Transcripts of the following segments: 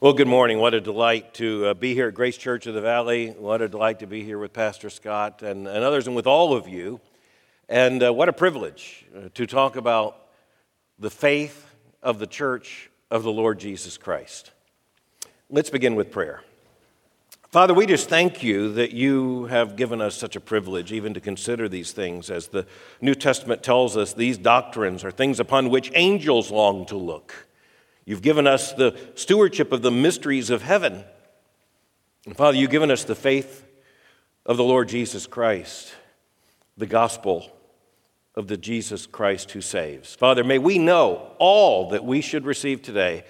Well, good morning. What a delight to uh, be here at Grace Church of the Valley. What a delight to be here with Pastor Scott and, and others and with all of you. And uh, what a privilege uh, to talk about the faith of the church of the Lord Jesus Christ. Let's begin with prayer. Father, we just thank you that you have given us such a privilege even to consider these things. As the New Testament tells us, these doctrines are things upon which angels long to look. You've given us the stewardship of the mysteries of heaven. And Father, you've given us the faith of the Lord Jesus Christ, the gospel of the Jesus Christ who saves. Father, may we know all that we should receive today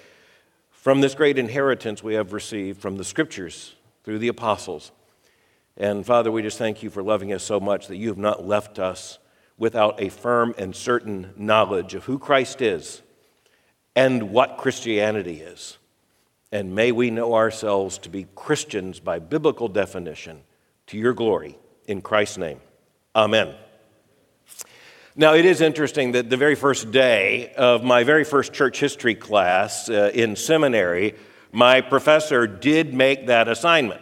from this great inheritance we have received from the scriptures through the apostles. And Father, we just thank you for loving us so much that you have not left us without a firm and certain knowledge of who Christ is and what Christianity is. And may we know ourselves to be Christians by biblical definition to your glory. In Christ's name, amen. Now, it is interesting that the very first day of my very first church history class uh, in seminary, my professor did make that assignment.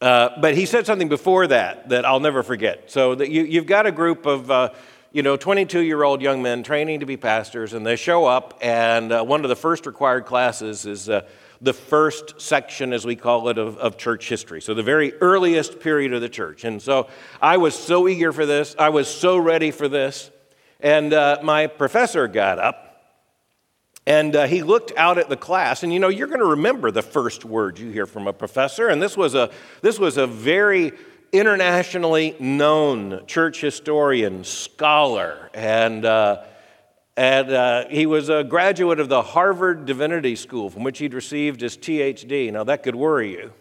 Uh, but he said something before that that I'll never forget. So that you, have got a group of uh, you know, 22 year old young men training to be pastors, and they show up, and uh, one of the first required classes is uh, the first section, as we call it, of, of church history. So, the very earliest period of the church. And so, I was so eager for this, I was so ready for this. And uh, my professor got up. And uh, he looked out at the class, and you know, you're going to remember the first word you hear from a professor. And this was a, this was a very internationally known church historian, scholar, and, uh, and uh, he was a graduate of the Harvard Divinity School, from which he'd received his THD. Now, that could worry you.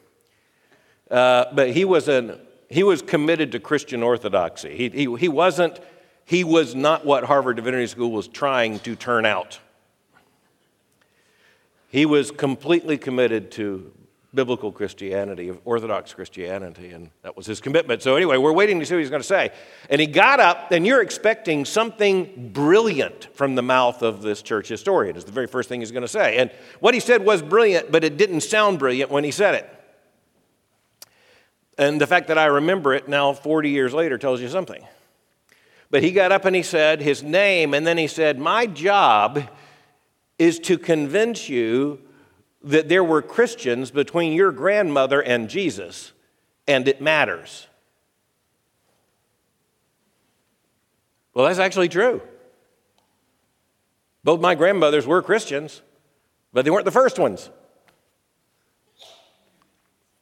Uh, but he was, an, he was committed to Christian orthodoxy. He, he, he, wasn't, he was not what Harvard Divinity School was trying to turn out. He was completely committed to biblical Christianity, of Orthodox Christianity, and that was his commitment. So, anyway, we're waiting to see what he's going to say. And he got up, and you're expecting something brilliant from the mouth of this church historian, is the very first thing he's going to say. And what he said was brilliant, but it didn't sound brilliant when he said it. And the fact that I remember it now 40 years later tells you something. But he got up and he said his name, and then he said, My job is to convince you that there were Christians between your grandmother and Jesus, and it matters. Well, that's actually true. Both my grandmothers were Christians, but they weren't the first ones.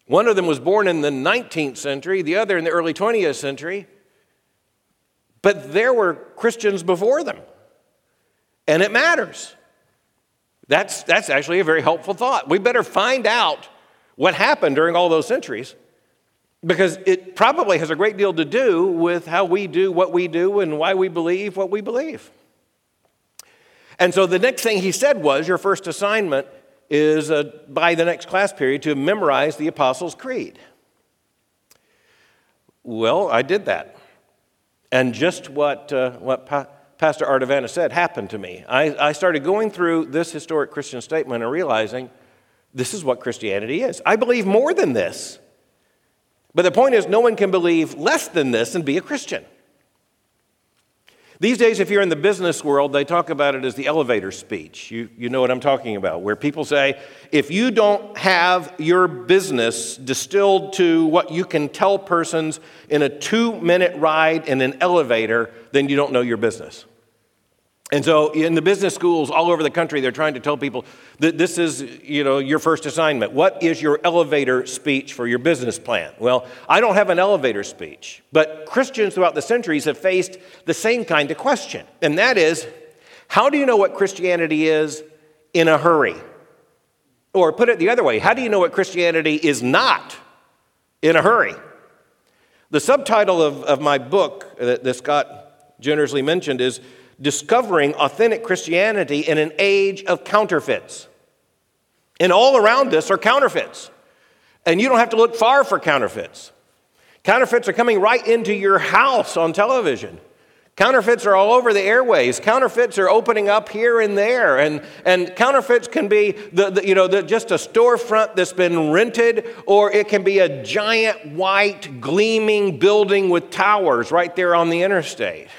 One of them was born in the 19th century, the other in the early 20th century. But there were Christians before them, and it matters. That's, that's actually a very helpful thought. We better find out what happened during all those centuries because it probably has a great deal to do with how we do what we do and why we believe what we believe. And so the next thing he said was your first assignment is uh, by the next class period to memorize the Apostles' Creed. Well, I did that. And just what, uh, what pa- Pastor Ardavanis said happened to me. I, I started going through this historic Christian statement and realizing this is what Christianity is. I believe more than this. But the point is, no one can believe less than this and be a Christian. These days, if you're in the business world, they talk about it as the elevator speech. You, you know what I'm talking about, where people say, if you don't have your business distilled to what you can tell persons in a two minute ride in an elevator, then you don't know your business. And so in the business schools all over the country, they're trying to tell people that this is, you know, your first assignment. What is your elevator speech for your business plan? Well, I don't have an elevator speech, but Christians throughout the centuries have faced the same kind of question. And that is, how do you know what Christianity is in a hurry? Or put it the other way, how do you know what Christianity is not in a hurry? The subtitle of, of my book that, that Scott generously mentioned is discovering authentic Christianity in an age of counterfeits. And all around us are counterfeits. And you don't have to look far for counterfeits. Counterfeits are coming right into your house on television. Counterfeits are all over the airways. Counterfeits are opening up here and there. And, and counterfeits can be the, the you know, the, just a storefront that's been rented, or it can be a giant white gleaming building with towers right there on the interstate.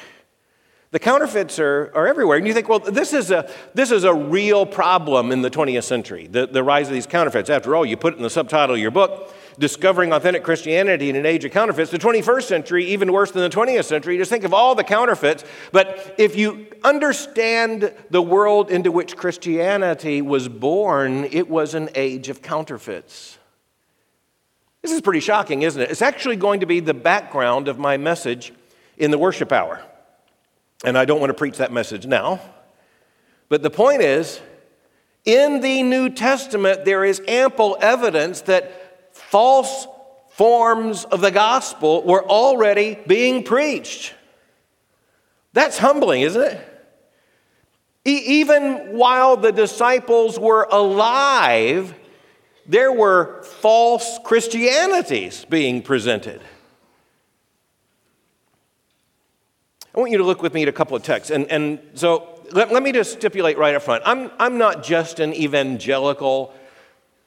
The counterfeits are, are everywhere. And you think, well, this is, a, this is a real problem in the 20th century, the, the rise of these counterfeits. After all, you put it in the subtitle of your book discovering authentic Christianity in an age of counterfeits. The 21st century, even worse than the 20th century. Just think of all the counterfeits. But if you understand the world into which Christianity was born, it was an age of counterfeits. This is pretty shocking, isn't it? It's actually going to be the background of my message in the worship hour. And I don't want to preach that message now. But the point is, in the New Testament, there is ample evidence that false forms of the gospel were already being preached. That's humbling, isn't it? E- even while the disciples were alive, there were false Christianities being presented. I want you to look with me at a couple of texts. And, and so let, let me just stipulate right up front I'm, I'm not just an evangelical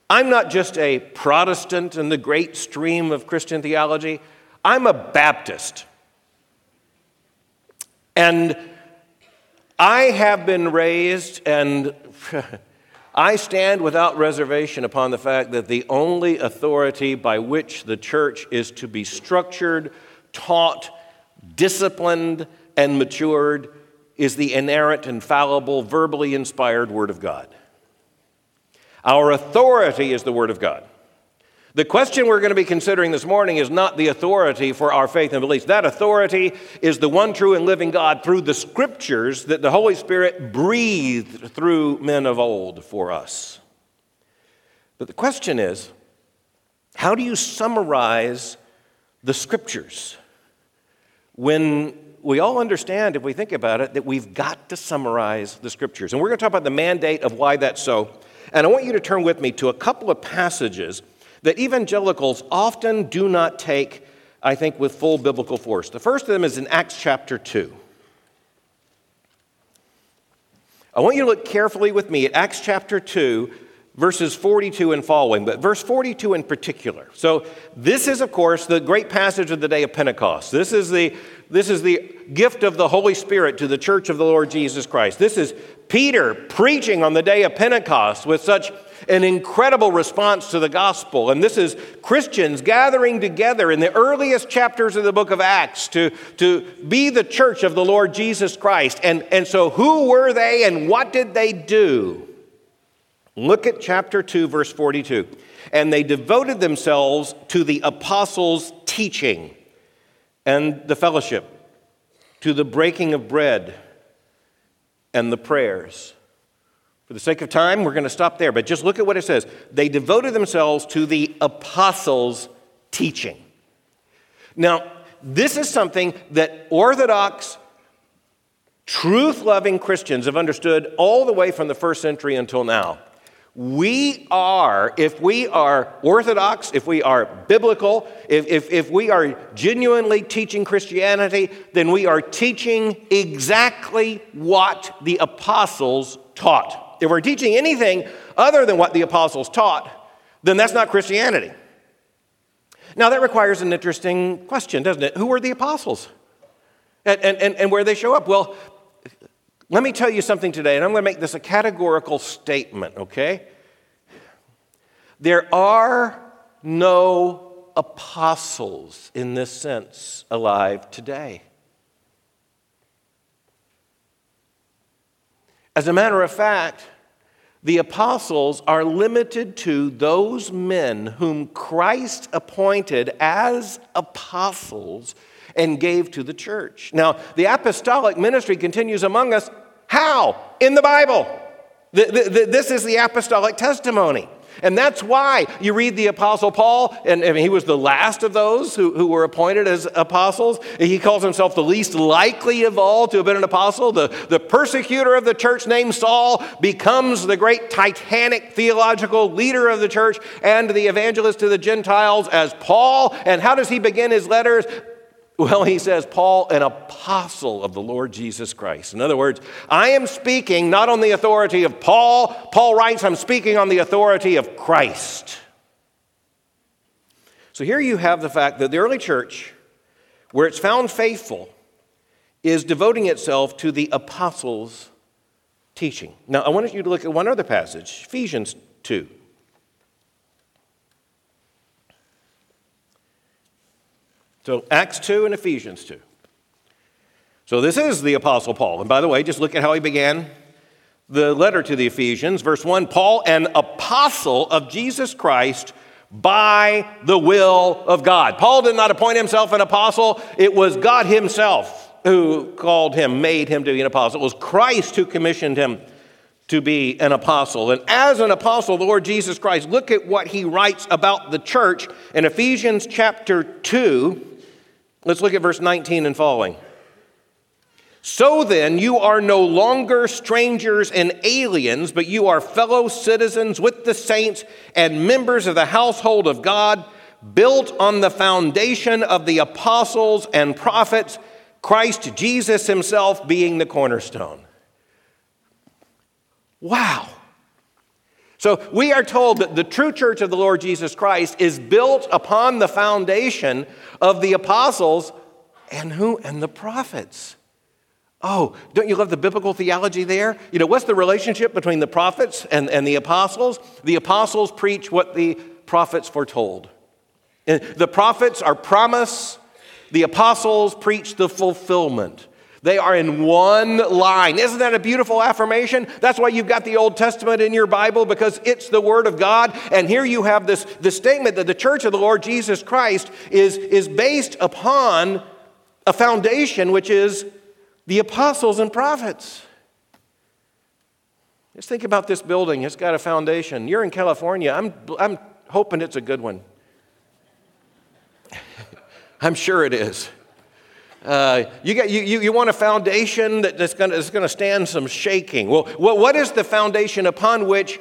I'm not just a Protestant in the great stream of Christian theology, I'm a Baptist. And I have been raised, and I stand without reservation upon the fact that the only authority by which the church is to be structured, taught, disciplined, and matured is the inerrant, infallible, verbally inspired Word of God. Our authority is the Word of God. The question we're going to be considering this morning is not the authority for our faith and beliefs. That authority is the one true and living God through the scriptures that the Holy Spirit breathed through men of old for us. But the question is how do you summarize the scriptures when we all understand, if we think about it, that we've got to summarize the scriptures? And we're going to talk about the mandate of why that's so. And I want you to turn with me to a couple of passages that evangelicals often do not take, I think, with full biblical force. The first of them is in Acts chapter 2. I want you to look carefully with me at Acts chapter 2, verses 42 and following, but verse 42 in particular. So, this is, of course, the great passage of the day of Pentecost. This is the, this is the gift of the Holy Spirit to the church of the Lord Jesus Christ. This is Peter preaching on the day of Pentecost with such an incredible response to the gospel. And this is Christians gathering together in the earliest chapters of the book of Acts to, to be the church of the Lord Jesus Christ. And, and so, who were they and what did they do? Look at chapter 2, verse 42. And they devoted themselves to the apostles' teaching and the fellowship, to the breaking of bread and the prayers. For the sake of time, we're going to stop there, but just look at what it says. They devoted themselves to the apostles' teaching. Now, this is something that Orthodox, truth loving Christians have understood all the way from the first century until now. We are, if we are orthodox, if we are biblical, if, if, if, we are genuinely teaching Christianity, then we are teaching exactly what the apostles taught. If we're teaching anything other than what the apostles taught, then that's not Christianity. Now, that requires an interesting question, doesn't it? Who were the apostles? And, and, and where they show up? Well, let me tell you something today, and I'm going to make this a categorical statement, okay? There are no apostles in this sense alive today. As a matter of fact, the apostles are limited to those men whom Christ appointed as apostles and gave to the church. Now, the apostolic ministry continues among us how? In the Bible. This is the apostolic testimony. And that's why you read the Apostle Paul, and, he was the last of those who, who were appointed as apostles. He calls himself the least likely of all to have been an apostle. The, the persecutor of the church, named Saul, becomes the great titanic theological leader of the church and the evangelist to the Gentiles as Paul. And how does he begin his letters? Well, he says, Paul, an apostle of the Lord Jesus Christ. In other words, I am speaking not on the authority of Paul. Paul writes, I'm speaking on the authority of Christ. So here you have the fact that the early church, where it's found faithful, is devoting itself to the apostles' teaching. Now, I want you to look at one other passage, Ephesians 2. So, Acts 2 and Ephesians 2. So, this is the Apostle Paul. And by the way, just look at how he began the letter to the Ephesians. Verse 1 Paul, an apostle of Jesus Christ by the will of God. Paul did not appoint himself an apostle, it was God himself who called him, made him to be an apostle. It was Christ who commissioned him to be an apostle. And as an apostle, the Lord Jesus Christ, look at what he writes about the church in Ephesians chapter 2. Let's look at verse 19 and following. So then, you are no longer strangers and aliens, but you are fellow citizens with the saints and members of the household of God, built on the foundation of the apostles and prophets, Christ Jesus himself being the cornerstone. Wow. So we are told that the true church of the Lord Jesus Christ is built upon the foundation of the apostles and who and the prophets. Oh, don't you love the biblical theology there? You know, what's the relationship between the prophets and, and the apostles? The apostles preach what the prophets foretold. And the prophets are promise, the apostles preach the fulfillment. They are in one line. Isn't that a beautiful affirmation? That's why you've got the Old Testament in your Bible because it's the Word of God. And here you have this, this statement that the church of the Lord Jesus Christ is, is based upon a foundation which is the apostles and prophets. Just think about this building. It's got a foundation. You're in California. I'm, I'm hoping it's a good one. I'm sure it is. Uh, you, got, you, you, you want a foundation that, that's going to stand some shaking. Well, what, what is the foundation upon which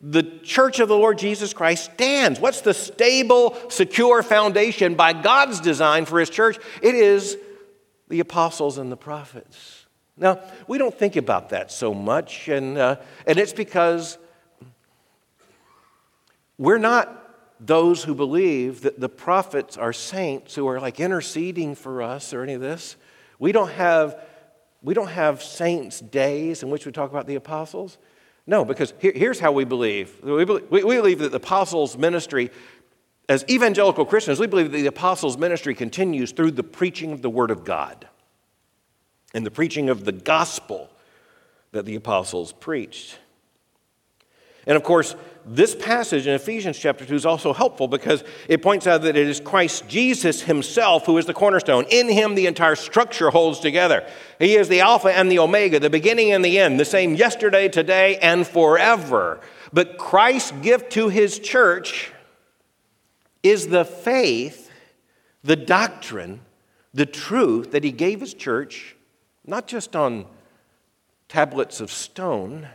the church of the Lord Jesus Christ stands? What's the stable, secure foundation by God's design for his church? It is the apostles and the prophets. Now, we don't think about that so much, and, uh, and it's because we're not those who believe that the prophets are saints who are like interceding for us or any of this. We don't have, we don't have saints' days in which we talk about the apostles. No, because here, here's how we believe. We believe, we believe that the apostles' ministry, as evangelical Christians, we believe that the apostles' ministry continues through the preaching of the Word of God and the preaching of the gospel that the apostles preached. And of course, this passage in Ephesians chapter 2 is also helpful because it points out that it is Christ Jesus himself who is the cornerstone. In him, the entire structure holds together. He is the Alpha and the Omega, the beginning and the end, the same yesterday, today, and forever. But Christ's gift to his church is the faith, the doctrine, the truth that he gave his church, not just on tablets of stone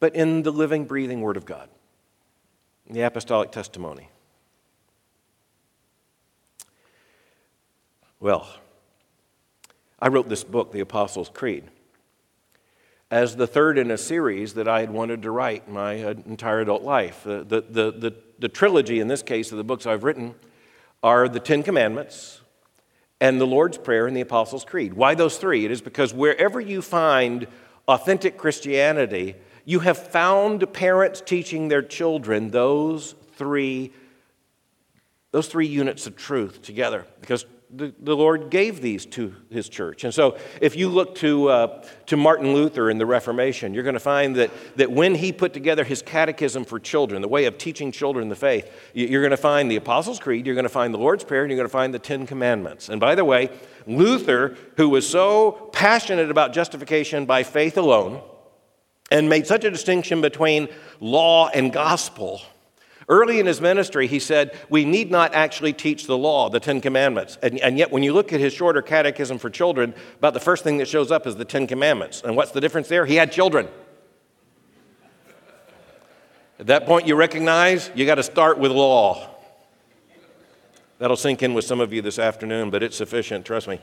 but in the living, breathing Word of God, the apostolic testimony. Well, I wrote this book, The Apostles' Creed, as the third in a series that I had wanted to write my entire adult life. The, the, the, the, the trilogy, in this case, of the books I've written are the Ten Commandments and the Lord's Prayer and the Apostles' Creed. Why those three? It is because wherever you find authentic Christianity, you have found parents teaching their children those three, those three units of truth together because the, the Lord gave these to his church. And so, if you look to, uh, to Martin Luther in the Reformation, you're going to find that, that when he put together his catechism for children, the way of teaching children the faith, you're going to find the Apostles' Creed, you're going to find the Lord's Prayer, and you're going to find the Ten Commandments. And by the way, Luther, who was so passionate about justification by faith alone, and made such a distinction between law and gospel. Early in his ministry, he said, We need not actually teach the law, the Ten Commandments. And, and, yet, when you look at his shorter catechism for children, about the first thing that shows up is the Ten Commandments. And what's the difference there? He had children. At that point, you recognize you got to start with law. That'll sink in with some of you this afternoon, but it's sufficient, trust me.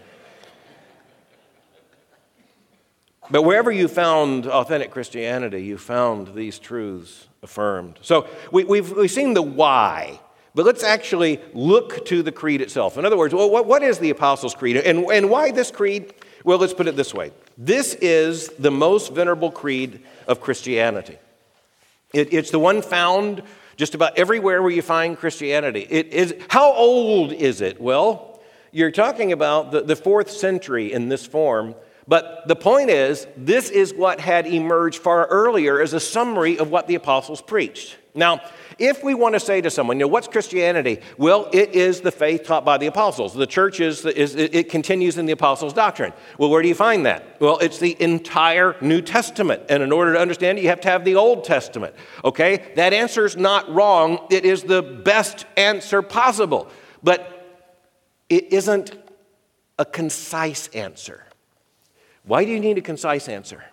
But wherever you found authentic Christianity, you found these truths affirmed. So we, we've, we've seen the why, but let's actually look to the creed itself. In other words, well, what, what is the Apostles' Creed? And, and why this creed? Well, let's put it this way this is the most venerable creed of Christianity. It, it's the one found just about everywhere where you find Christianity. It is, how old is it? Well, you're talking about the, the fourth century in this form. But the point is, this is what had emerged far earlier as a summary of what the apostles preached. Now, if we want to say to someone, you know, what's Christianity? Well, it is the faith taught by the apostles. The church is, is it continues in the apostles' doctrine. Well, where do you find that? Well, it's the entire New Testament. And in order to understand it, you have to have the Old Testament. Okay? That answer is not wrong. It is the best answer possible. But it isn't a concise answer. Why do you need a concise answer?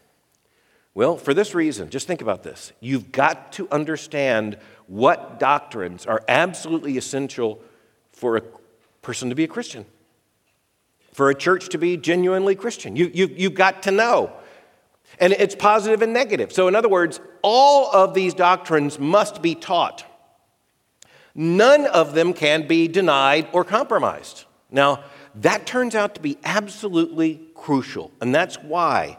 Well, for this reason, just think about this. You've got to understand what doctrines are absolutely essential for a person to be a Christian, for a church to be genuinely Christian. You, you, you've got to know. And it's positive and negative. So, in other words, all of these doctrines must be taught. None of them can be denied or compromised. Now, that turns out to be absolutely crucial, and that's why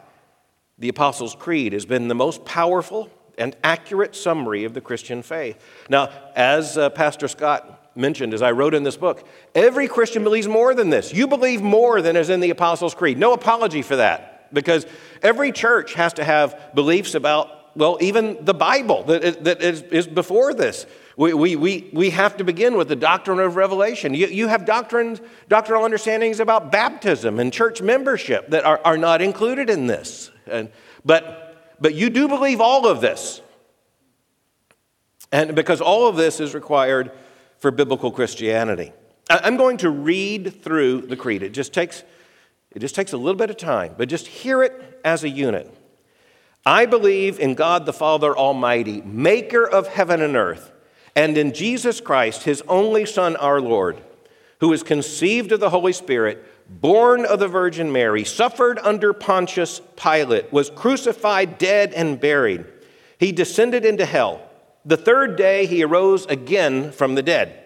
the Apostles' Creed has been the most powerful and accurate summary of the Christian faith. Now, as uh, Pastor Scott mentioned, as I wrote in this book, every Christian believes more than this. You believe more than is in the Apostles' Creed. No apology for that, because every church has to have beliefs about, well, even the Bible that, that is, is before this. We, we, we, we have to begin with the doctrine of revelation. You, you have doctrines, doctrinal understandings about baptism and church membership that are, are not included in this. And, but, but you do believe all of this. And because all of this is required for biblical Christianity. I'm going to read through the creed. It just takes, it just takes a little bit of time, but just hear it as a unit. I believe in God the Father Almighty, maker of heaven and earth and in Jesus Christ, his only Son, our Lord, who was conceived of the Holy Spirit, born of the Virgin Mary, suffered under Pontius Pilate, was crucified, dead, and buried. He descended into hell. The third day he arose again from the dead.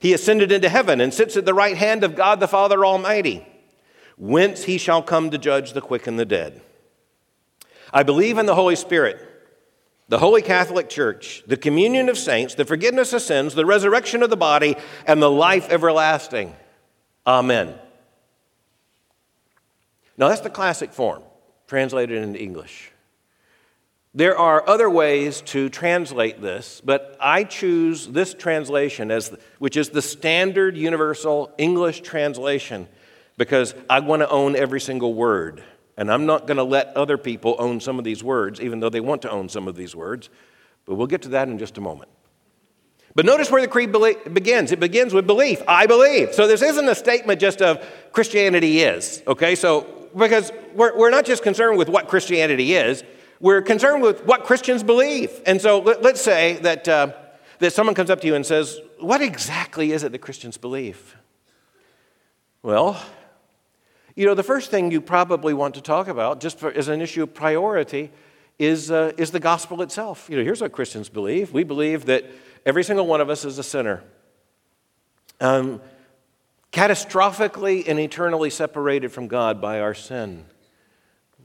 He ascended into heaven and sits at the right hand of God the Father Almighty, whence he shall come to judge the quick and the dead. I believe in the Holy Spirit the Holy Catholic Church, the communion of saints, the forgiveness of sins, the resurrection of the body, and the life everlasting. Amen. Now, that's the classic form, translated into English. There are other ways to translate this, but I choose this translation, as which is the standard universal English translation, because I want to own every single word. And I'm not going to let other people own some of these words, even though they want to own some of these words. But we'll get to that in just a moment. But notice where the creed begins. It begins with belief. I believe. So this isn't a statement just of Christianity is, okay? So, because we're, we're not just concerned with what Christianity is, we're concerned with what Christians believe. And so let, us say that, uh, that someone comes up to you and says, What exactly is it that Christians believe? Well, you know, the first thing you probably want to talk about, just for, as an issue of priority, is, uh, is the gospel itself. You know, here's what Christians believe we believe that every single one of us is a sinner, um, catastrophically and eternally separated from God by our sin.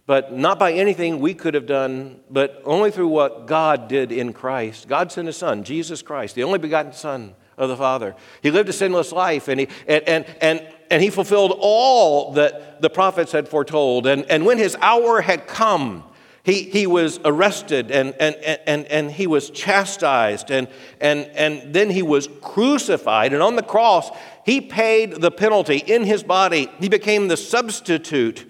But not by anything we could have done, but only through what God did in Christ. God sent His Son, Jesus Christ, the only begotten Son of the Father. He lived a sinless life, and he, and, and, and and he fulfilled all that the prophets had foretold. And, and when his hour had come, he, he was arrested and, and, and, and he was chastised, and, and, and then he was crucified. And on the cross, he paid the penalty in his body. He became the substitute,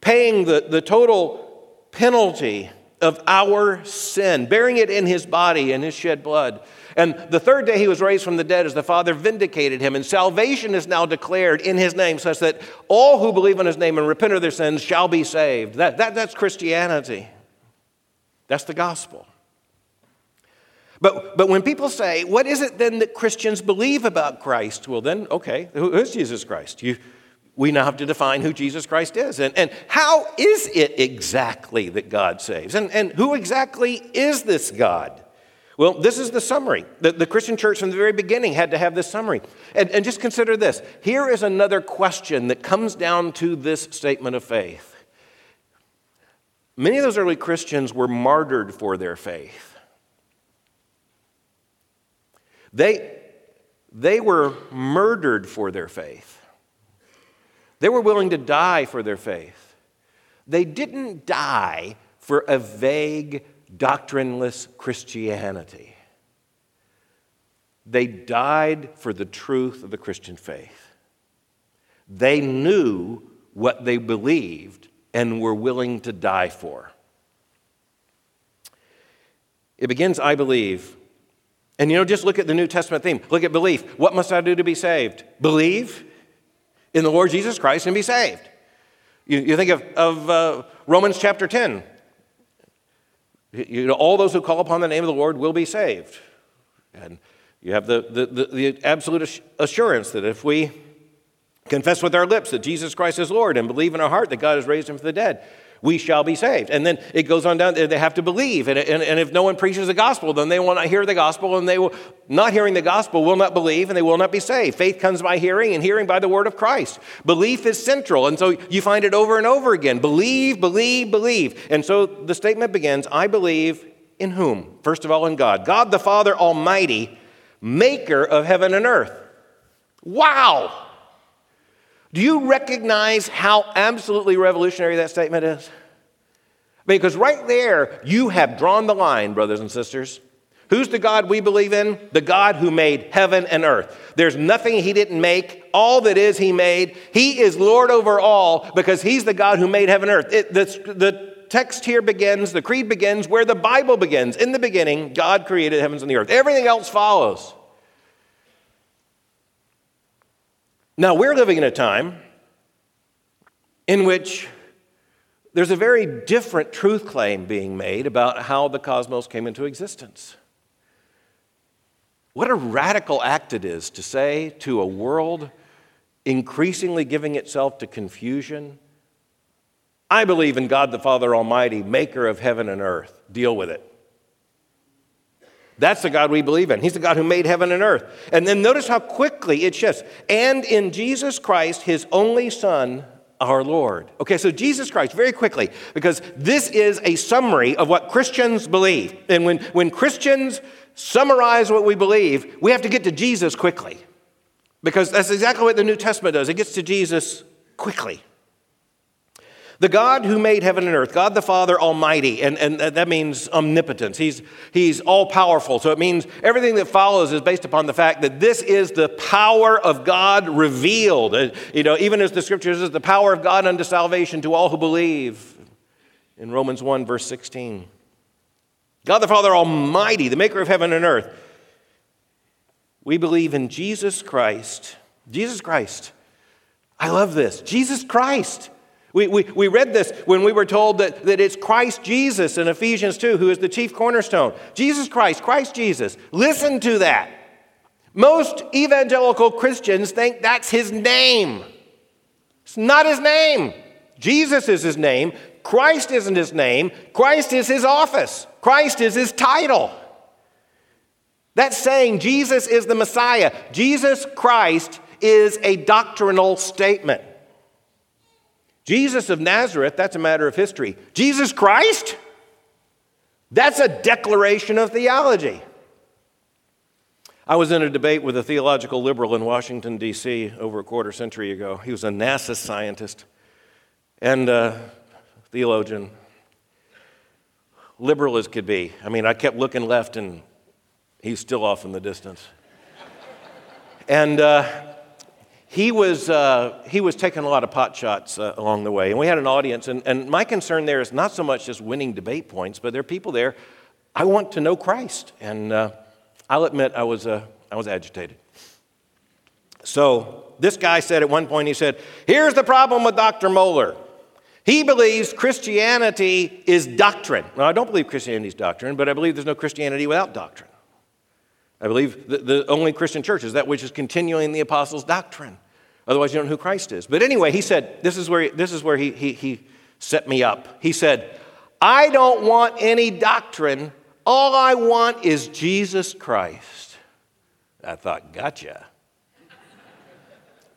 paying the, the total penalty of our sin, bearing it in his body and his shed blood. And the third day he was raised from the dead as the Father vindicated him. And salvation is now declared in his name, such that all who believe in his name and repent of their sins shall be saved. That, that, that's Christianity. That's the gospel. But, but when people say, what is it then that Christians believe about Christ? Well, then, okay, who is Jesus Christ? You, we now have to define who Jesus Christ is. And, and how is it exactly that God saves? And, and who exactly is this God? Well, this is the summary. The, the Christian church from the very beginning had to have this summary. And, and just consider this here is another question that comes down to this statement of faith. Many of those early Christians were martyred for their faith. They, they were murdered for their faith. They were willing to die for their faith. They didn't die for a vague, doctrineless Christianity. They died for the truth of the Christian faith. They knew what they believed and were willing to die for. It begins, I believe, and you know, just look at the New Testament theme. Look at belief. What must I do to be saved? Believe in the Lord Jesus Christ and be saved. You, you think of, of uh, Romans chapter 10. You know, all those who call upon the name of the Lord will be saved. And you have the, the, the, the absolute assurance that if we confess with our lips that Jesus Christ is Lord and believe in our heart that God has raised him from the dead, we shall be saved. And then it goes on down, they have to believe. And, and, and if no one preaches the gospel, then they will not hear the gospel, and they will, not hearing the gospel, will not believe, and they will not be saved. Faith comes by hearing, and hearing by the word of Christ. Belief is central, and so you find it over and over again. Believe, believe, believe. And so the statement begins I believe in whom? First of all, in God. God the Father Almighty, maker of heaven and earth. Wow! Do you recognize how absolutely revolutionary that statement is? Because right there, you have drawn the line, brothers and sisters. Who's the God we believe in? The God who made heaven and earth. There's nothing He didn't make. All that is, He made. He is Lord over all because He's the God who made heaven and earth. It, the, the text here begins, the creed begins where the Bible begins. In the beginning, God created heavens and the earth. Everything else follows. Now, we're living in a time in which there's a very different truth claim being made about how the cosmos came into existence. What a radical act it is to say to a world increasingly giving itself to confusion, I believe in God the Father Almighty, maker of heaven and earth. Deal with it. That's the God we believe in. He's the God who made heaven and earth. And then notice how quickly it shifts. And in Jesus Christ, his only Son, our Lord. Okay, so Jesus Christ, very quickly, because this is a summary of what Christians believe. And when, when Christians summarize what we believe, we have to get to Jesus quickly. Because that's exactly what the New Testament does. It gets to Jesus quickly. The God who made heaven and earth, God the Father Almighty, and, and that means omnipotence. He's, he's all powerful. So it means everything that follows is based upon the fact that this is the power of God revealed. Uh, you know, even as the scriptures is the power of God unto salvation to all who believe. In Romans 1, verse 16. God the Father Almighty, the maker of heaven and earth. We believe in Jesus Christ. Jesus Christ. I love this. Jesus Christ we, we, we read this when we were told that, that it's Christ Jesus in Ephesians 2 who is the chief cornerstone. Jesus Christ, Christ Jesus. Listen to that. Most evangelical Christians think that's his name. It's not his name. Jesus is his name. Christ isn't his name. Christ is his office. Christ is his title. That's saying Jesus is the Messiah. Jesus Christ is a doctrinal statement. Jesus of Nazareth, that's a matter of history. Jesus Christ, that's a declaration of theology. I was in a debate with a theological liberal in Washington, D.C., over a quarter century ago. He was a NASA scientist and a theologian, liberal as could be. I mean, I kept looking left and he's still off in the distance. and uh, he was, uh, he was taking a lot of pot shots uh, along the way. And we had an audience. And, and my concern there is not so much just winning debate points, but there are people there. I want to know Christ. And uh, I'll admit I was, uh, I was agitated. So this guy said at one point, he said, Here's the problem with Dr. Mohler. He believes Christianity is doctrine. Now, I don't believe Christianity is doctrine, but I believe there's no Christianity without doctrine. I believe the, the only Christian church is that which is continuing the apostles' doctrine. Otherwise, you don't know who Christ is. But anyway, he said, this is where, he, this is where he, he, he set me up. He said, I don't want any doctrine. All I want is Jesus Christ. I thought, gotcha.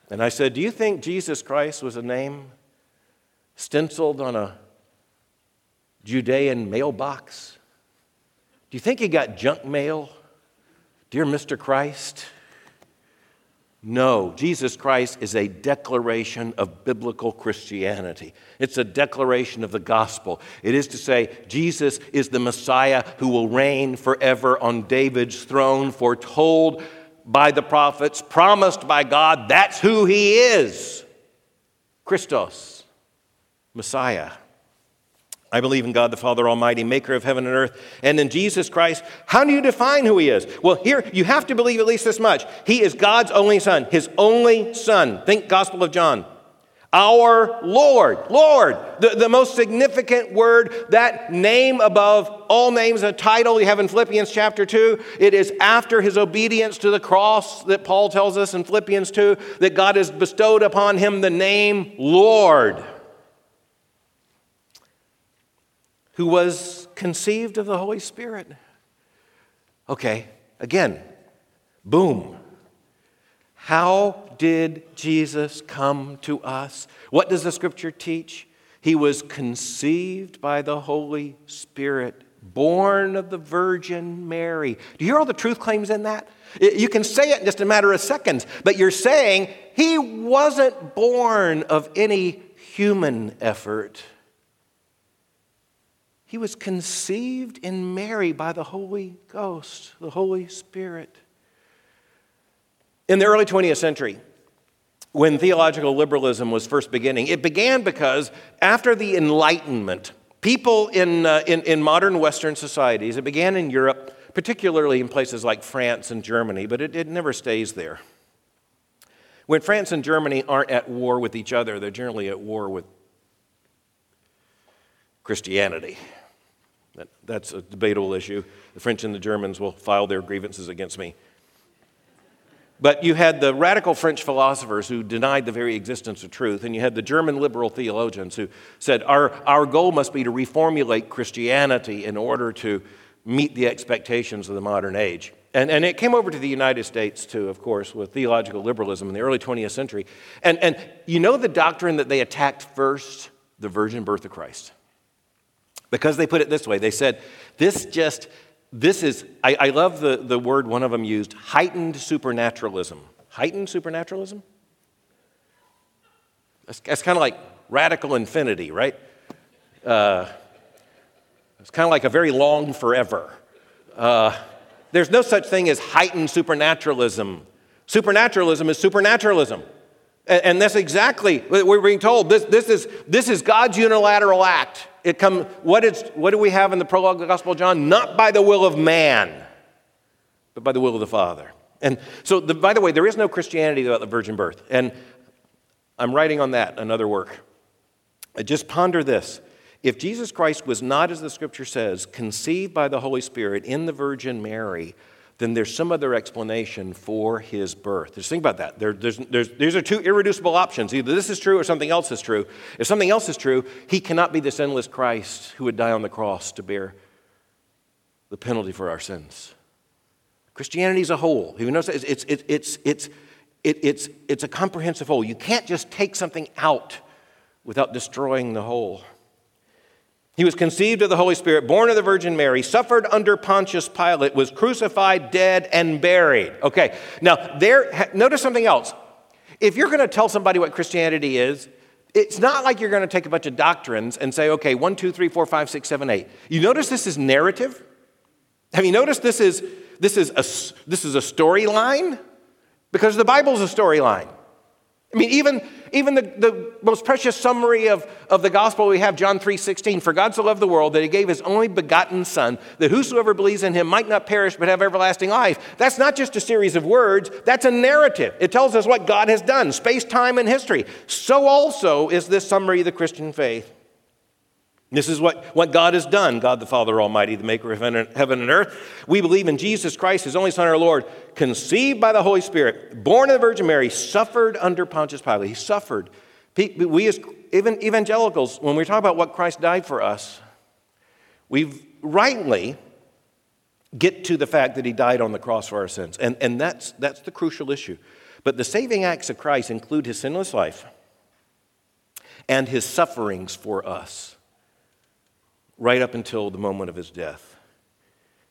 And I said, Do you think Jesus Christ was a name stenciled on a Judean mailbox? Do you think he got junk mail? Dear Mr. Christ? No, Jesus Christ is a declaration of biblical Christianity. It's a declaration of the gospel. It is to say, Jesus is the Messiah who will reign forever on David's throne, foretold by the prophets, promised by God. That's who he is Christos, Messiah. I believe in God the Father Almighty, maker of heaven and earth, and in Jesus Christ. How do you define who he is? Well, here you have to believe at least this much. He is God's only son, his only son. Think Gospel of John. Our Lord, Lord, the, the most significant word, that name above all names, a title you have in Philippians chapter 2. It is after his obedience to the cross that Paul tells us in Philippians 2 that God has bestowed upon him the name Lord. Who was conceived of the Holy Spirit. Okay, again, boom. How did Jesus come to us? What does the scripture teach? He was conceived by the Holy Spirit, born of the Virgin Mary. Do you hear all the truth claims in that? You can say it in just a matter of seconds, but you're saying he wasn't born of any human effort. He was conceived in Mary by the Holy Ghost, the Holy Spirit. In the early 20th century, when theological liberalism was first beginning, it began because after the Enlightenment, people in, uh, in, in modern Western societies, it began in Europe, particularly in places like France and Germany, but it, it never stays there. When France and Germany aren't at war with each other, they're generally at war with Christianity. That's a debatable issue. The French and the Germans will file their grievances against me. But you had the radical French philosophers who denied the very existence of truth, and you had the German liberal theologians who said, Our, our goal must be to reformulate Christianity in order to meet the expectations of the modern age. And, and it came over to the United States, too, of course, with theological liberalism in the early 20th century. And, and you know the doctrine that they attacked first? The virgin birth of Christ. Because they put it this way they said, this just, this is, I, I love the, the word one of them used, heightened supernaturalism. Heightened supernaturalism? That's, that's kind of like radical infinity, right? Uh, it's kind of like a very long forever. Uh, there's no such thing as heightened supernaturalism. Supernaturalism is supernaturalism. And, that's exactly what we're being told. This, this, is, this is God's unilateral act it come, what, is, what do we have in the prologue of the Gospel of John? Not by the will of man, but by the will of the Father. And so, the, by the way, there is no Christianity without the virgin birth. And I'm writing on that, another work. Just ponder this. If Jesus Christ was not, as the scripture says, conceived by the Holy Spirit in the Virgin Mary, then there's some other explanation for his birth. Just think about that. There, there's, there's, these are two irreducible options. Either this is true or something else is true. If something else is true, he cannot be the sinless Christ who would die on the cross to bear the penalty for our sins. Christianity as a whole, you know, it's, it's, it's, it's, it's, it's, it's a comprehensive whole. You can't just take something out without destroying the whole. He was conceived of the Holy Spirit, born of the Virgin Mary, suffered under Pontius Pilate, was crucified, dead, and buried. Okay, now there, notice something else. If you're going to tell somebody what Christianity is, it's not like you're going to take a bunch of doctrines and say, okay, one, two, three, four, five, six, seven, eight. You notice this is narrative? Have you noticed this is, this is a, this is a storyline? Because the Bible's a storyline. I mean, even, even the, the most precious summary of, of the gospel we have, John 3 16, for God so loved the world that he gave his only begotten Son, that whosoever believes in him might not perish but have everlasting life. That's not just a series of words, that's a narrative. It tells us what God has done, space, time, and history. So also is this summary of the Christian faith. This is what, what God has done, God the Father Almighty, the maker of heaven and earth. We believe in Jesus Christ, his only Son, our Lord, conceived by the Holy Spirit, born of the Virgin Mary, suffered under Pontius Pilate. He suffered. We as even evangelicals, when we talk about what Christ died for us, we rightly get to the fact that he died on the cross for our sins. And, and that's, that's the crucial issue. But the saving acts of Christ include his sinless life and his sufferings for us right up until the moment of his death.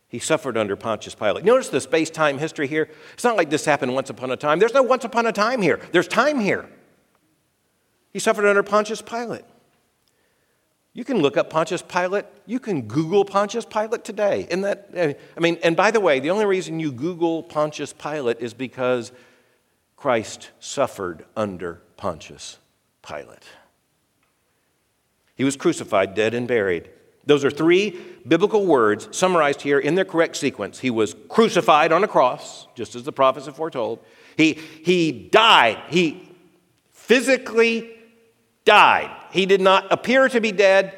He suffered under Pontius Pilate. Notice the space time history here. It's not like this happened once upon a time. There's no once upon a time here, there's time here. He suffered under Pontius Pilate. You can look up Pontius Pilate. You can Google Pontius Pilate today. And that, I mean, and by the way, the only reason you Google Pontius Pilate is because Christ suffered under Pontius Pilate. He was crucified, dead, and buried. Those are three biblical words summarized here in their correct sequence. He was crucified on a cross, just as the prophets have foretold. He, he died. He physically died. He did not appear to be dead,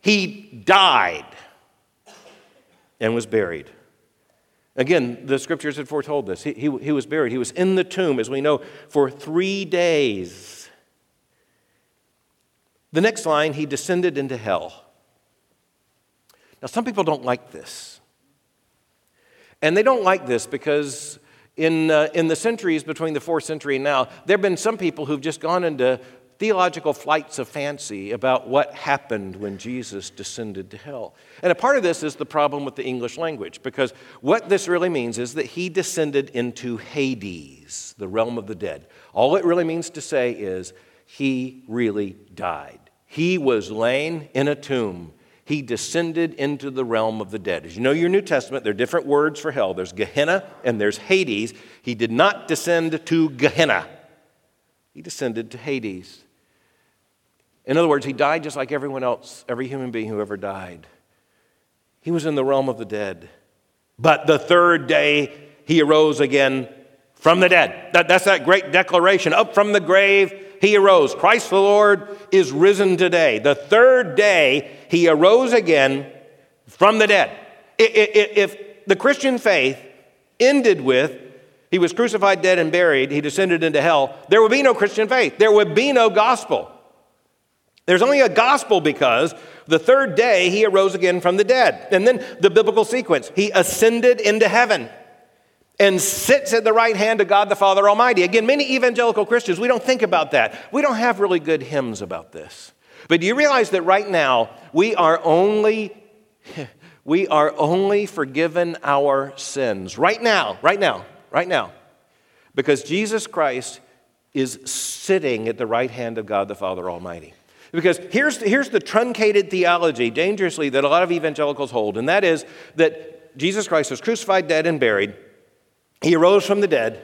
he died and was buried. Again, the scriptures had foretold this. He, he, he was buried. He was in the tomb, as we know, for three days. The next line, he descended into hell. Now, some people don't like this. And they don't like this because in, uh, in the centuries between the fourth century and now, there have been some people who've just gone into theological flights of fancy about what happened when Jesus descended to hell. And a part of this is the problem with the English language, because what this really means is that he descended into Hades, the realm of the dead. All it really means to say is he really died. He was laying in a tomb. He descended into the realm of the dead. As you know, your New Testament, there are different words for hell. There's Gehenna and there's Hades. He did not descend to Gehenna, he descended to Hades. In other words, he died just like everyone else, every human being who ever died. He was in the realm of the dead. But the third day, he arose again from the dead. That, that's that great declaration. Up from the grave, he arose. Christ the Lord is risen today. The third day, he arose again from the dead. If the Christian faith ended with, he was crucified, dead, and buried, he descended into hell, there would be no Christian faith. There would be no gospel. There's only a gospel because the third day he arose again from the dead. And then the biblical sequence he ascended into heaven and sits at the right hand of God the Father Almighty. Again, many evangelical Christians, we don't think about that. We don't have really good hymns about this. But do you realize that right now we are only we are only forgiven our sins right now, right now, right now. Because Jesus Christ is sitting at the right hand of God the Father Almighty. Because here's, here's the truncated theology, dangerously, that a lot of evangelicals hold, and that is that Jesus Christ was crucified, dead, and buried. He arose from the dead,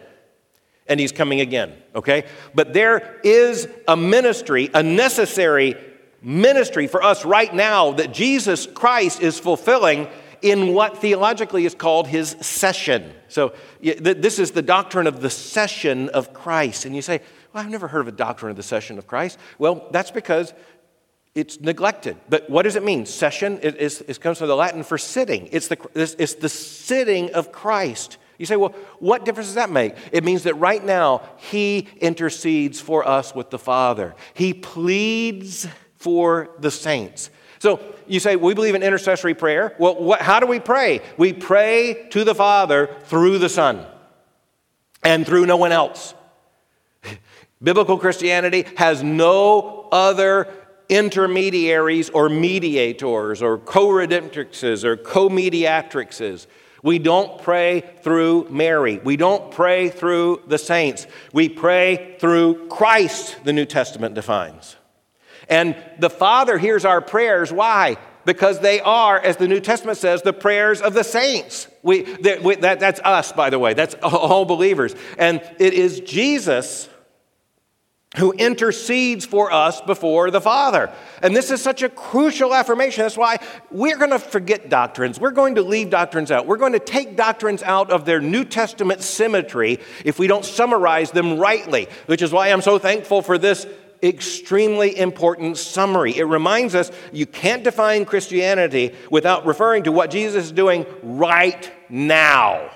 and he's coming again, okay? But there is a ministry, a necessary ministry for us right now that Jesus Christ is fulfilling in what theologically is called his session. So, this is the doctrine of the session of Christ. And you say, well, I've never heard of a doctrine of the session of Christ. Well, that's because it's neglected. But what does it mean? Session it, it comes from the Latin for sitting. It's the, it's the sitting of Christ. You say, well, what difference does that make? It means that right now, He intercedes for us with the Father. He pleads for the saints. So you say, we believe in intercessory prayer. Well, what, how do we pray? We pray to the Father through the Son and through no one else. Biblical Christianity has no other intermediaries or mediators or co redemptrixes or co mediatrixes. We don't pray through Mary. We don't pray through the saints. We pray through Christ, the New Testament defines. And the Father hears our prayers. Why? Because they are, as the New Testament says, the prayers of the saints. We, that, that, that's us, by the way. That's all believers. And it is Jesus who intercedes for us before the Father. And this is such a crucial affirmation. That's why we're going to forget doctrines. We're going to leave doctrines out. We're going to take doctrines out of their New Testament symmetry if we don't summarize them rightly, which is why I'm so thankful for this extremely important summary. It reminds us you can't define Christianity without referring to what Jesus is doing right now.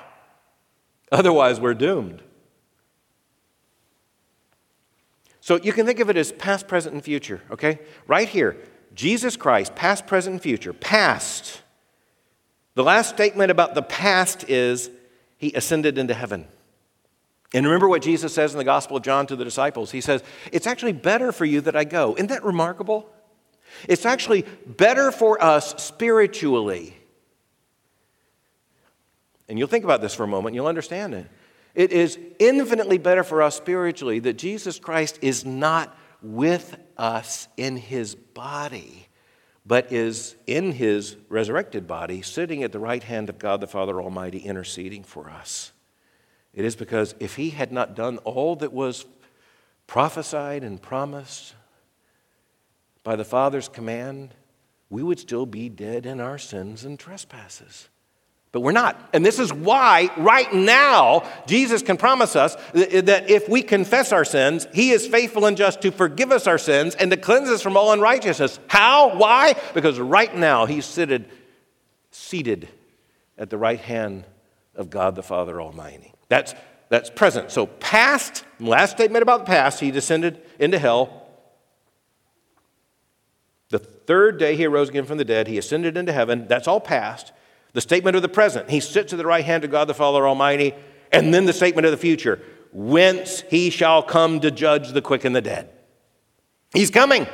Otherwise, we're doomed. So you can think of it as past, present, and future, okay? Right here, Jesus Christ, past, present, and future. Past. The last statement about the past is he ascended into heaven. And remember what Jesus says in the Gospel of John to the disciples. He says, It's actually better for you that I go. Isn't that remarkable? It's actually better for us spiritually. And you'll think about this for a moment, you'll understand it. It is infinitely better for us spiritually that Jesus Christ is not with us in his body, but is in his resurrected body, sitting at the right hand of God the Father Almighty, interceding for us. It is because if he had not done all that was prophesied and promised by the Father's command, we would still be dead in our sins and trespasses. But we're not. And this is why, right now, Jesus can promise us that if we confess our sins, He is faithful and just to forgive us our sins and to cleanse us from all unrighteousness. How? Why? Because right now, He's seated, seated at the right hand of God the Father Almighty. That's, that's present. So, past, last statement about the past, He descended into hell. The third day, He arose again from the dead. He ascended into heaven. That's all past. The statement of the present, he sits at the right hand of God the Father Almighty. And then the statement of the future, whence he shall come to judge the quick and the dead. He's coming.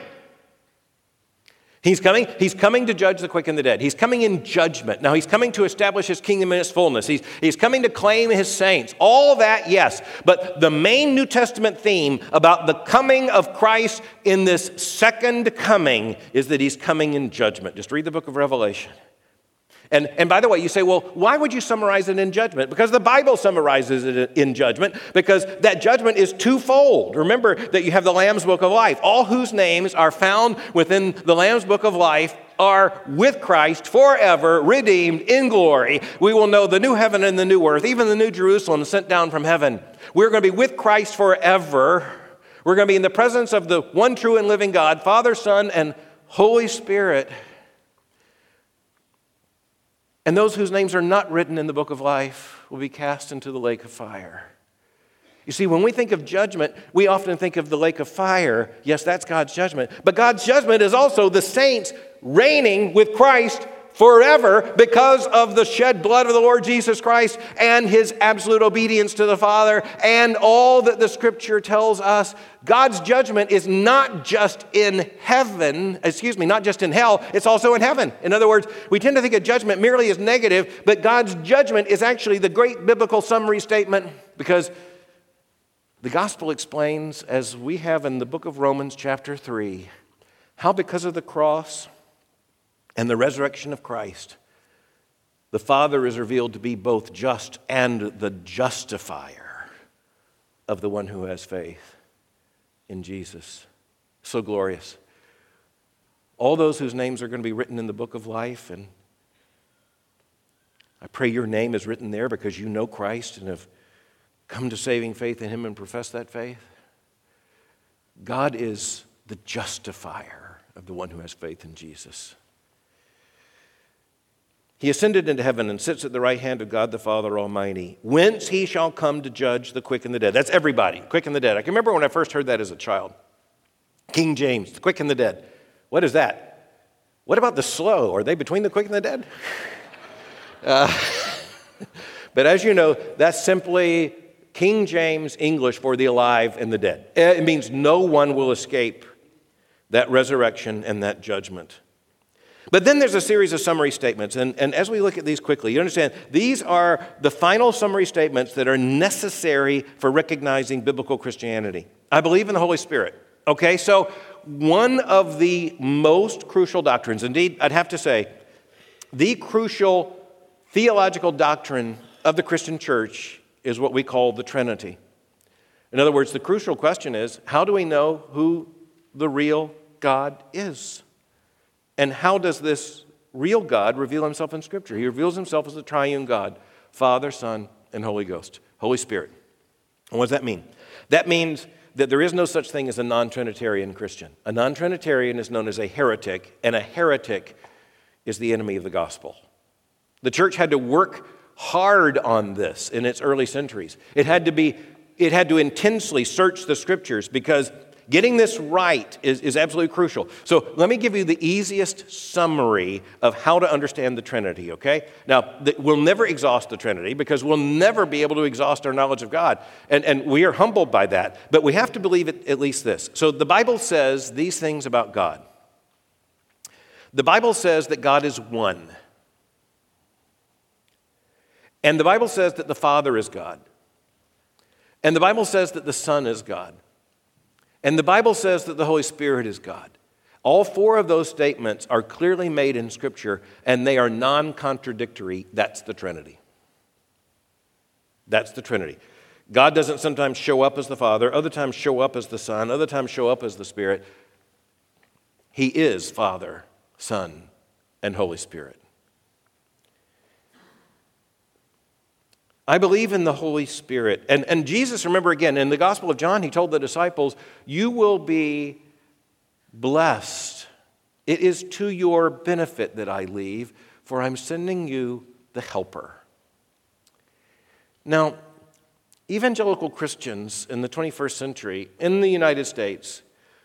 He's coming. He's coming to judge the quick and the dead. He's coming in judgment. Now, he's coming to establish his kingdom in its fullness. He's, he's coming to claim his saints. All that, yes. But the main New Testament theme about the coming of Christ in this second coming is that he's coming in judgment. Just read the book of Revelation. And, and by the way, you say, well, why would you summarize it in judgment? Because the Bible summarizes it in judgment, because that judgment is twofold. Remember that you have the Lamb's Book of Life. All whose names are found within the Lamb's Book of Life are with Christ forever, redeemed in glory. We will know the new heaven and the new earth, even the new Jerusalem sent down from heaven. We're going to be with Christ forever. We're going to be in the presence of the one true and living God, Father, Son, and Holy Spirit. And those whose names are not written in the book of life will be cast into the lake of fire. You see, when we think of judgment, we often think of the lake of fire. Yes, that's God's judgment. But God's judgment is also the saints reigning with Christ forever because of the shed blood of the Lord Jesus Christ and his absolute obedience to the Father and all that the scripture tells us. God's judgment is not just in heaven, excuse me, not just in hell, it's also in heaven. In other words, we tend to think of judgment merely as negative, but God's judgment is actually the great biblical summary statement because the gospel explains, as we have in the book of Romans, chapter 3, how because of the cross, and the resurrection of Christ, the Father is revealed to be both just and the justifier of the one who has faith in Jesus. So glorious. All those whose names are going to be written in the book of life, and I pray your name is written there because you know Christ and have come to saving faith in Him and profess that faith. God is the justifier of the one who has faith in Jesus. He ascended into heaven and sits at the right hand of God the Father Almighty, whence he shall come to judge the quick and the dead. That's everybody, quick and the dead. I can remember when I first heard that as a child. King James, the quick and the dead. What is that? What about the slow? Are they between the quick and the dead? Uh, but as you know, that's simply King James English for the alive and the dead. It means no one will escape that resurrection and that judgment. But then there's a series of summary statements. And, and as we look at these quickly, you understand these are the final summary statements that are necessary for recognizing biblical Christianity. I believe in the Holy Spirit. Okay, so one of the most crucial doctrines, indeed, I'd have to say, the crucial theological doctrine of the Christian church is what we call the Trinity. In other words, the crucial question is how do we know who the real God is? And how does this real God reveal himself in Scripture? He reveals himself as the triune God Father, Son, and Holy Ghost, Holy Spirit. And what does that mean? That means that there is no such thing as a non Trinitarian Christian. A non Trinitarian is known as a heretic, and a heretic is the enemy of the gospel. The church had to work hard on this in its early centuries. It had to be it had to intensely search the scriptures because getting this right is, is absolutely crucial. So let me give you the easiest summary of how to understand the Trinity, okay? Now, we'll never exhaust the Trinity because we'll never be able to exhaust our knowledge of God. And, and we are humbled by that. But we have to believe at least this. So the Bible says these things about God. The Bible says that God is one. And the Bible says that the Father is God. And the Bible says that the Son is God. And the Bible says that the Holy Spirit is God. All four of those statements are clearly made in Scripture and they are non contradictory. That's the Trinity. That's the Trinity. God doesn't sometimes show up as the Father, other times show up as the Son, other times show up as the Spirit. He is Father, Son, and Holy Spirit. I believe in the Holy Spirit. And, and Jesus, remember again, in the Gospel of John, he told the disciples, You will be blessed. It is to your benefit that I leave, for I'm sending you the Helper. Now, evangelical Christians in the 21st century in the United States,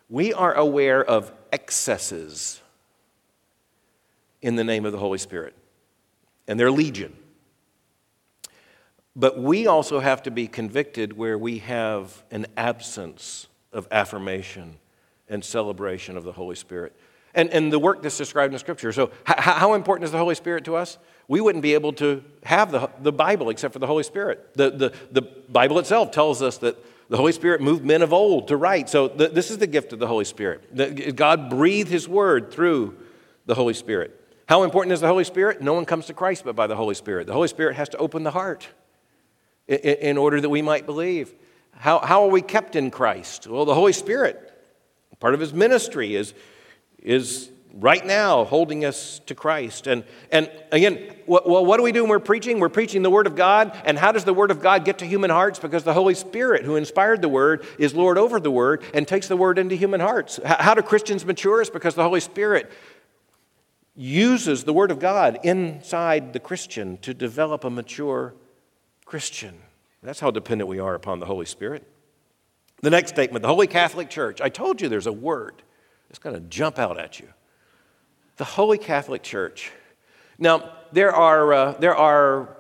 we are aware of excesses in the name of the Holy Spirit, and they're legion. But we also have to be convicted where we have an absence of affirmation and celebration of the Holy Spirit. And, and the work that's described in Scripture. So, h- how important is the Holy Spirit to us? We wouldn't be able to have the, the Bible except for the Holy Spirit. The, the, the Bible itself tells us that the Holy Spirit moved men of old to write. So, this is the gift of the Holy Spirit. The, God breathed His word through the Holy Spirit. How important is the Holy Spirit? No one comes to Christ but by the Holy Spirit. The Holy Spirit has to open the heart in order that we might believe. How, how are we kept in Christ? Well, the Holy Spirit, part of his ministry, is, is right now holding us to Christ. And, and again, well, what do we do when we're preaching? We're preaching the Word of God. And how does the Word of God get to human hearts? Because the Holy Spirit, who inspired the Word, is Lord over the Word and takes the Word into human hearts. How do Christians mature? It's because the Holy Spirit uses the Word of God inside the Christian to develop a mature Christian. That's how dependent we are upon the Holy Spirit. The next statement the Holy Catholic Church. I told you there's a word that's going to jump out at you. The Holy Catholic Church. Now, there are, uh, there are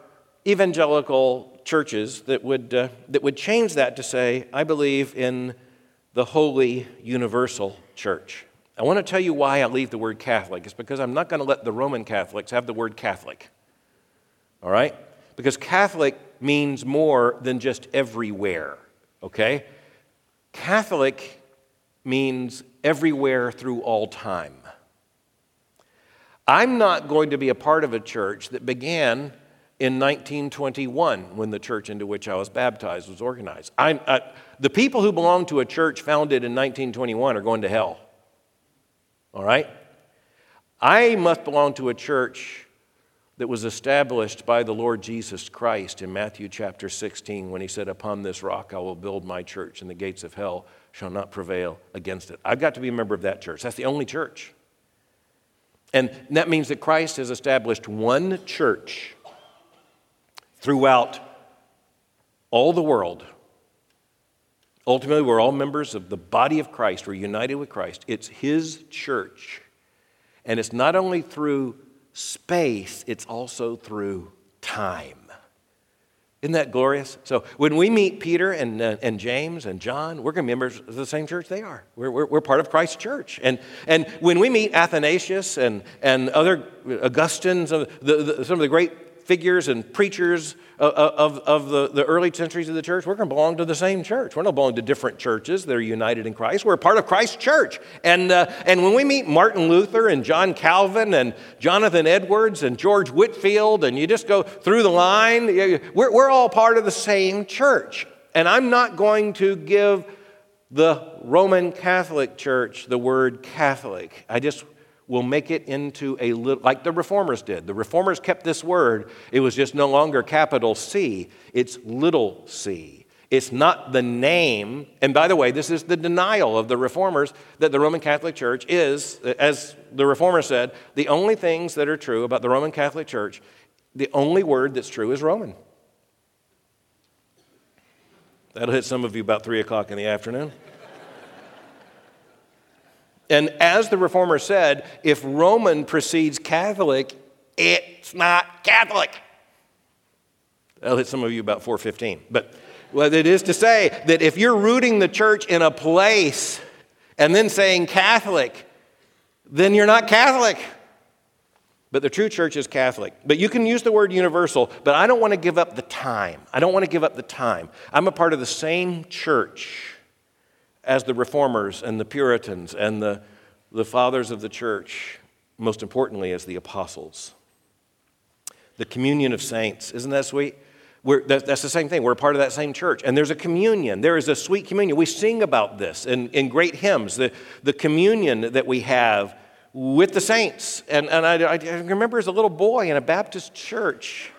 evangelical churches that would, uh, that would change that to say, I believe in the Holy Universal Church. I want to tell you why I leave the word Catholic. It's because I'm not going to let the Roman Catholics have the word Catholic. All right? Because Catholic means more than just everywhere, okay? Catholic means everywhere through all time. I'm not going to be a part of a church that began in 1921 when the church into which I was baptized was organized. Uh, the people who belong to a church founded in 1921 are going to hell. All right? I must belong to a church that was established by the Lord Jesus Christ in Matthew chapter 16 when he said, Upon this rock I will build my church, and the gates of hell shall not prevail against it. I've got to be a member of that church. That's the only church. And that means that Christ has established one church throughout all the world. Ultimately, we're all members of the body of Christ. We're united with Christ. It's His church. And it's not only through space, it's also through time. Isn't that glorious? So when we meet Peter and, uh, and James and John, we're going to be members of the same church they are. We're, we're, we're, part of Christ's church. And, and when we meet Athanasius and, and other Augustines, the, the, some of the great figures and preachers of, of, of the, the early centuries of the church, we're going to belong to the same church. We're not belong to different churches that are united in Christ. We're a part of Christ's church. And, uh, and when we meet Martin Luther and John Calvin and Jonathan Edwards and George Whitefield, and you just go through the line, we're, we're all part of the same church. And I'm not going to give the Roman Catholic Church the word Catholic. I just will make it into a little, like the reformers did. The reformers kept this word, it was just no longer capital C, it's little c. It's not the name. And by the way, this is the denial of the reformers that the Roman Catholic Church is, as the reformer said, the only things that are true about the Roman Catholic Church, the only word that's true is Roman. That'll hit some of you about 3 o'clock in the afternoon. And as the reformer said, if Roman precedes Catholic, it's not Catholic. That'll hit some of you about 415. But it is to say that if you're rooting the church in a place and then saying Catholic, then you're not Catholic. But the true church is Catholic. But you can use the word universal, but I don't want to give up the time. I don't want to give up the time. I'm a part of the same church as the reformers and the Puritans and the, the fathers of the church, most importantly, as the apostles. The communion of saints. Isn't that sweet? That, that's the same thing. We're part of that same church. And there's a communion. There is a sweet communion. We sing about this in, in great hymns, the, the communion that we have with the saints. And, and I, I remember as a little boy in a Baptist church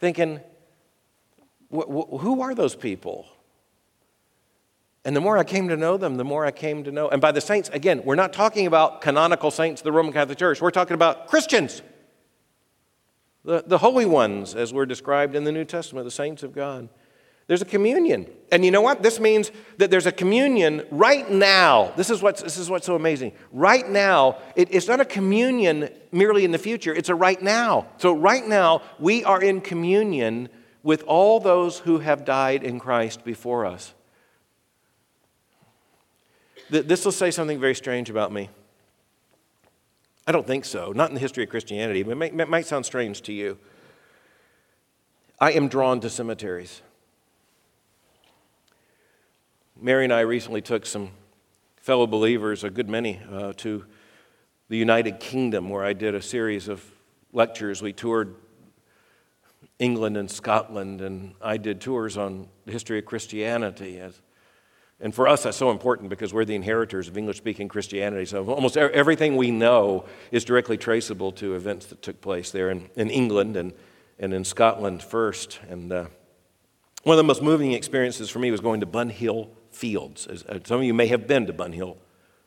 thinking, who are those people? And the more I came to know them, the more I came to know. And by the saints, again, we're not talking about canonical saints of the Roman Catholic Church. We're talking about Christians. The, the holy ones, as we're described in the New Testament, the saints of God. There's a communion. And you know what? This means that there's a communion right now. This is what's, this is what's so amazing. Right now, it, it's not a communion merely in the future, it's a right now. So, right now, we are in communion with all those who have died in Christ before us. This will say something very strange about me. I don't think so. Not in the history of Christianity. It might, it might sound strange to you. I am drawn to cemeteries. Mary and I recently took some fellow believers, a good many, uh, to the United Kingdom, where I did a series of lectures. We toured England and Scotland, and I did tours on the history of Christianity. As, and for us, that's so important because we're the inheritors of English speaking Christianity. So almost everything we know is directly traceable to events that took place there in, in England and, and in Scotland first. And uh, one of the most moving experiences for me was going to Bunhill Fields. As, uh, some of you may have been to Bunhill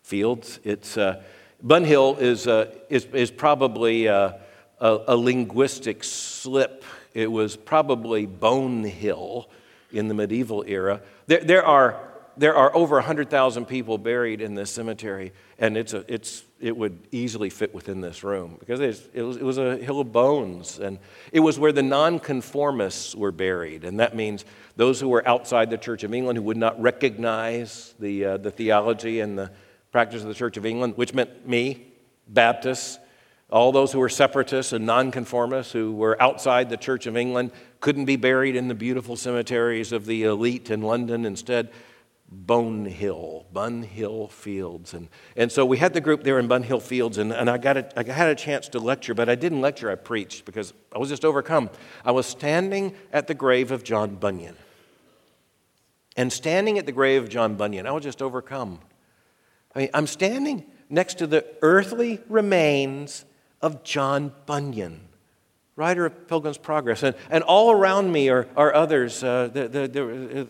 Fields. It's, uh, Bunhill is, uh, is, is probably uh, a, a linguistic slip. It was probably Bone Hill in the medieval era. There, there are there are over 100,000 people buried in this cemetery, and it's a, it's, it would easily fit within this room because it was, it was a hill of bones. And it was where the nonconformists were buried. And that means those who were outside the Church of England who would not recognize the, uh, the theology and the practice of the Church of England, which meant me, Baptists, all those who were separatists and nonconformists who were outside the Church of England couldn't be buried in the beautiful cemeteries of the elite in London. Instead, Bone Hill, Bun Hill Fields. And, and so we had the group there in Bun Hill Fields, and, and I, got a, I had a chance to lecture, but I didn't lecture, I preached because I was just overcome. I was standing at the grave of John Bunyan. And standing at the grave of John Bunyan, I was just overcome. I mean, I'm standing next to the earthly remains of John Bunyan, writer of Pilgrim's Progress. And, and all around me are, are others. Uh, the, the, the,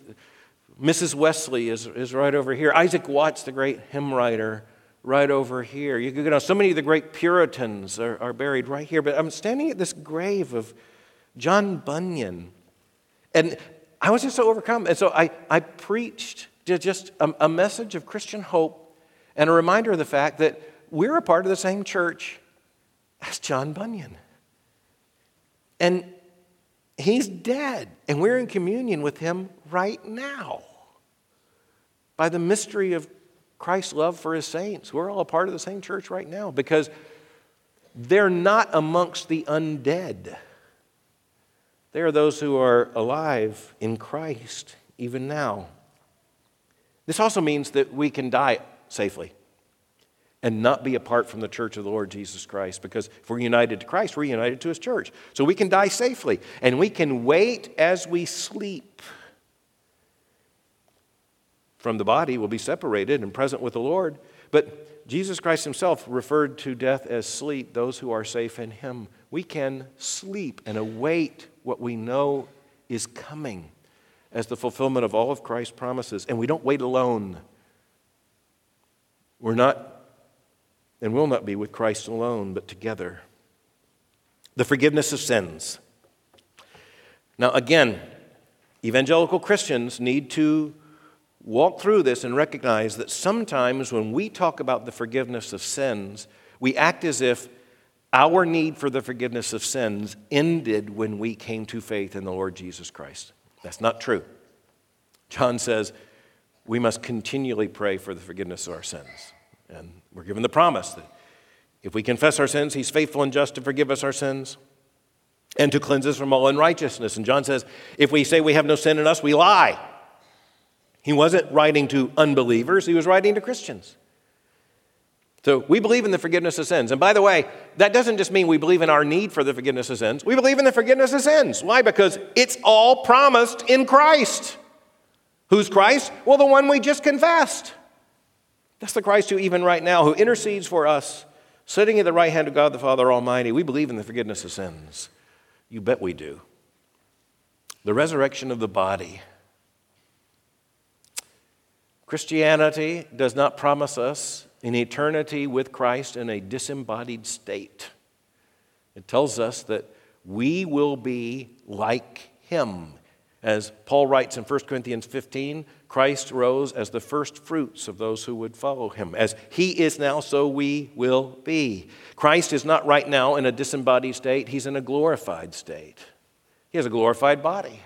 Mrs. Wesley is, is right over here. Isaac Watts, the great hymn writer, right over here. You, you know, so many of the great Puritans are, are buried right here. But I'm standing at this grave of John Bunyan. And I was just so overcome. And so I, I preached just a, a message of Christian hope and a reminder of the fact that we're a part of the same church as John Bunyan. And He's dead, and we're in communion with him right now. By the mystery of Christ's love for his saints, we're all a part of the same church right now because they're not amongst the undead. They are those who are alive in Christ even now. This also means that we can die safely and not be apart from the church of the Lord Jesus Christ. Because if we're united to Christ, we're united to his church. So we can die safely and we can wait as we sleep. From the body, we'll be separated and present with the Lord. But Jesus Christ himself referred to death as sleep, those who are safe in him. We can sleep and await what we know is coming. as the fulfillment of all of Christ's promises. And we don't wait alone. We're not and will not be with Christ alone, but together. The forgiveness of sins. Now, again, evangelical Christians need to walk through this and recognize that sometimes when we talk about the forgiveness of sins, we act as if our need for the forgiveness of sins ended when we came to faith in the Lord Jesus Christ. That's not true. John says we must continually pray for the forgiveness of our sins. And we're given the promise that if we confess our sins, He's faithful and just to forgive us our sins and to cleanse us from all unrighteousness. And John says, if we say we have no sin in us, we lie. He wasn't writing to unbelievers, he was writing to Christians. So we believe in the forgiveness of sins. And by the way, that doesn't just mean we believe in our need for the forgiveness of sins. We believe in the forgiveness of sins. Why? Because it's all promised in Christ. Who's Christ? Well, the one we just confessed. That's the Christ who, even right now, who intercedes for us, sitting at the right hand of God the Father Almighty. We believe in the forgiveness of sins. You bet we do. The resurrection of the body. Christianity does not promise us an eternity with Christ in a disembodied state. It tells us that we will be like him. As Paul writes in 1 Corinthians 15, Christ rose as the first fruits of those who would follow him. As he is now, so we will be. Christ is not right now in a disembodied state, he's in a glorified state. He has a glorified body.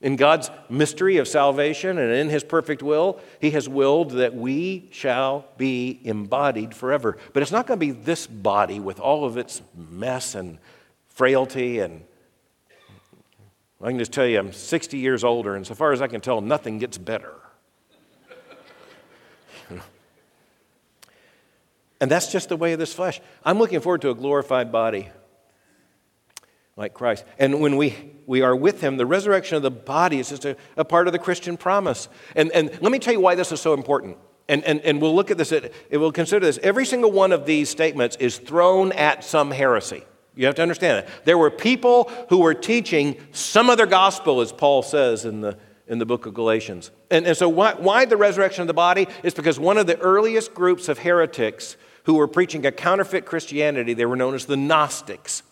In God's mystery of salvation and in His perfect will, He has willed that we shall be embodied forever. But it's not going to be this body with all of its mess and frailty. And I can just tell you, I'm 60 years older, and so far as I can tell, nothing gets better. and that's just the way of this flesh. I'm looking forward to a glorified body like Christ. And when we, we are with him, the resurrection of the body is just a, a part of the Christian promise. And, and let me tell you why this is so important. And, and, and we'll look at this, it, we'll consider this. Every single one of these statements is thrown at some heresy. You have to understand that. There were people who were teaching some other gospel, as Paul says in the, in the book of Galatians. And, and so, why, why the resurrection of the body? Is because one of the earliest groups of heretics who were preaching a counterfeit Christianity, they were known as the Gnostics.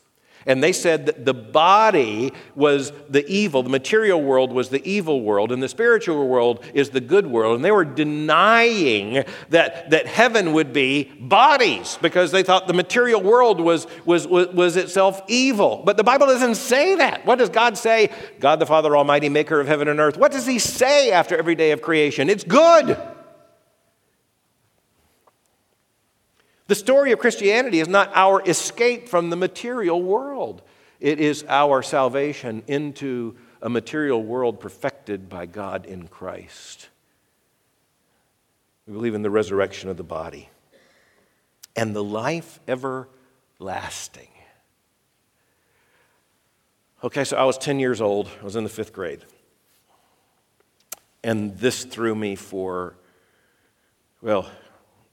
And they said that the body was the evil, the material world was the evil world, and the spiritual world is the good world. And they were denying that, that heaven would be bodies because they thought the material world was, was, was, was itself evil. But the Bible doesn't say that. What does God say? God the Father Almighty, maker of heaven and earth. What does He say after every day of creation? It's good. The story of Christianity is not our escape from the material world, it is our salvation into a material world perfected by God in Christ. We believe in the resurrection of the body and the life everlasting. Okay, so I was 10 years old, I was in the fifth grade. And this threw me for, well,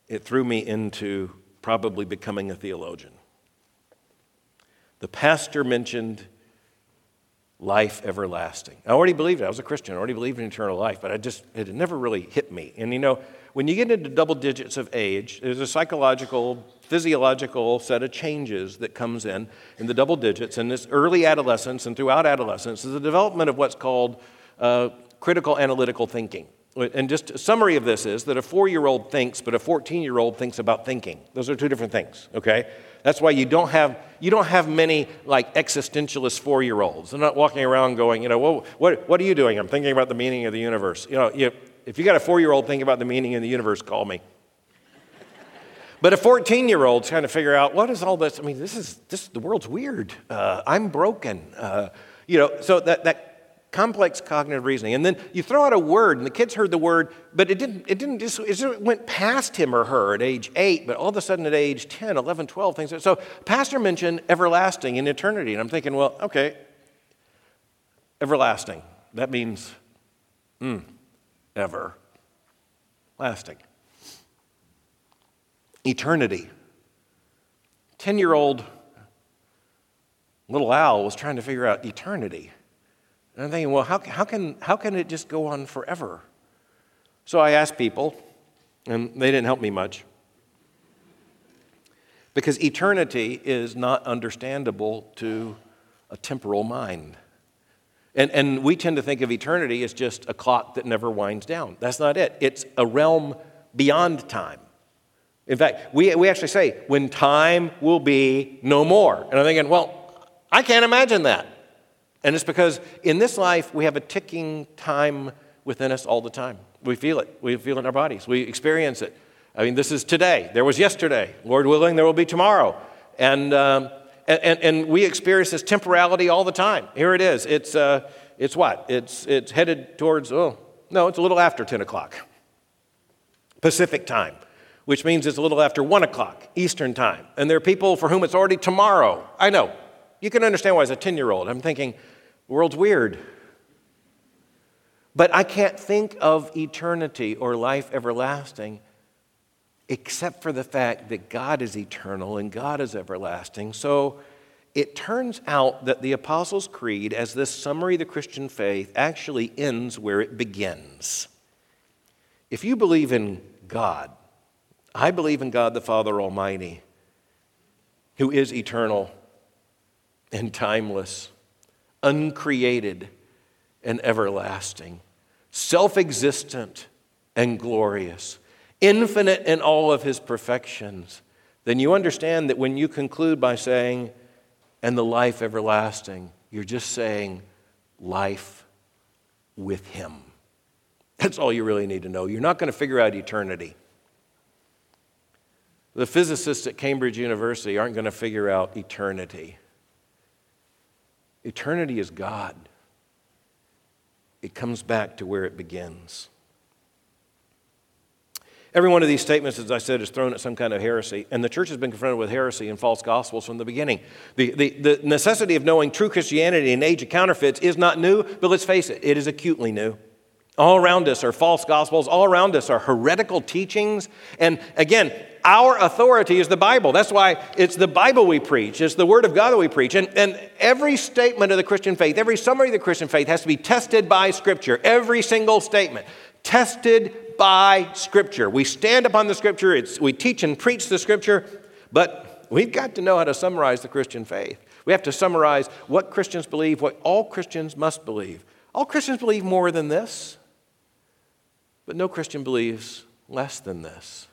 it threw me into probably becoming a theologian. The pastor mentioned life everlasting. I already believed it. I was a Christian. I already believed in eternal life, but I just, it had never really hit me. And you know, when you get into double digits of age, there's a psychological, physiological set of changes that comes in in the double digits. And this early adolescence and throughout adolescence is the development of what's called uh, critical analytical thinking. And just a summary of this is that a four year old thinks, but a 14 year old thinks about thinking. Those are two different things, okay? That's why you don't have, you don't have many like existentialist four year olds. They're not walking around going, you know, well, what, what are you doing? I'm thinking about the meaning of the universe. You know, you, if you got a four year old thinking about the meaning of the universe, call me. But a 14 year old's trying to figure out what is all this? I mean, this is, this, the world's weird. Uh, I'm broken. Uh, you know, so that, that complex cognitive reasoning. And then you throw out a word, and the kids heard the word, but it didn't, it didn't just, it went past him or her at age eight, but all of a sudden at age 10, 11, 12, things. So, Pastor mentioned everlasting and eternity. And I'm thinking, well, okay, everlasting. That means, hmm, ever lasting. Eternity. 10 year old little Al was trying to figure out eternity. And I'm thinking, well, how, how, can, how can it just go on forever? So I asked people, and they didn't help me much. Because eternity is not understandable to a temporal mind. And, and we tend to think of eternity as just a clock that never winds down. That's not it, it's a realm beyond time. In fact, we, we actually say, when time will be no more. And I'm thinking, well, I can't imagine that. And it's because in this life, we have a ticking time within us all the time. We feel it. We feel it in our bodies. We experience it. I mean, this is today. There was yesterday. Lord willing, there will be tomorrow. And, um, and, and, and, we experience this temporality all the time. Here it is. It's, uh, it's what? It's, it's headed towards, oh, no, it's a little after 10 o'clock Pacific time, which means it's a little after 1 o'clock Eastern time. And there are people for whom it's already tomorrow. I know. You can understand why, as a 10 year old, I'm thinking, the world's weird. But I can't think of eternity or life everlasting except for the fact that God is eternal and God is everlasting. So it turns out that the Apostles' Creed, as this summary of the Christian faith, actually ends where it begins. If you believe in God, I believe in God the Father Almighty, who is eternal and timeless, uncreated and everlasting, self existent and glorious infinite in all of his perfections, then you understand that when you conclude by saying, and the life everlasting, you're just saying life with him. That's all you really need to know. You're not going to figure out eternity. The physicists at Cambridge University aren't going to figure out eternity. Eternity is God, it comes back to where it begins. Every one of these statements, as I said, is thrown at some kind of heresy, and the church has been confronted with heresy and false gospels from the beginning. The, the, the necessity of knowing true Christianity in age of counterfeits is not new, but let's face it, it is acutely new. All around us are false gospels, all around us are heretical teachings, and again, our authority is the Bible. That's why it's the Bible we preach, it's the Word of God that we preach. And, and every statement of the Christian faith, every summary of the Christian faith has to be tested by Scripture, every single statement tested by Scripture. We stand upon the Scripture, it's, we teach and preach the Scripture, but we've got to know how to summarize the Christian faith. We have to summarize what Christians believe, what all Christians must believe. All Christians believe more than this, but no Christian believes less than this.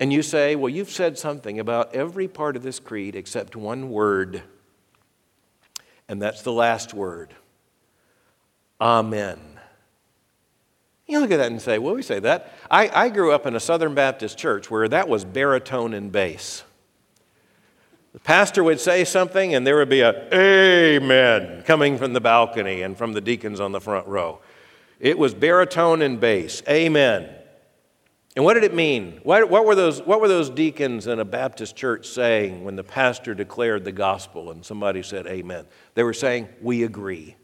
And you say, well, you've said something about every part of this creed except one word, and that's the last word Amen. You look at that and say, well, we say that. I, I grew up in a Southern Baptist church where that was baritone and bass. The pastor would say something, and there would be a amen coming from the balcony and from the deacons on the front row. It was baritone and bass. Amen. And what did it mean? What, what, were those, what were those deacons in a Baptist church saying when the pastor declared the gospel and somebody said amen? They were saying, We agree.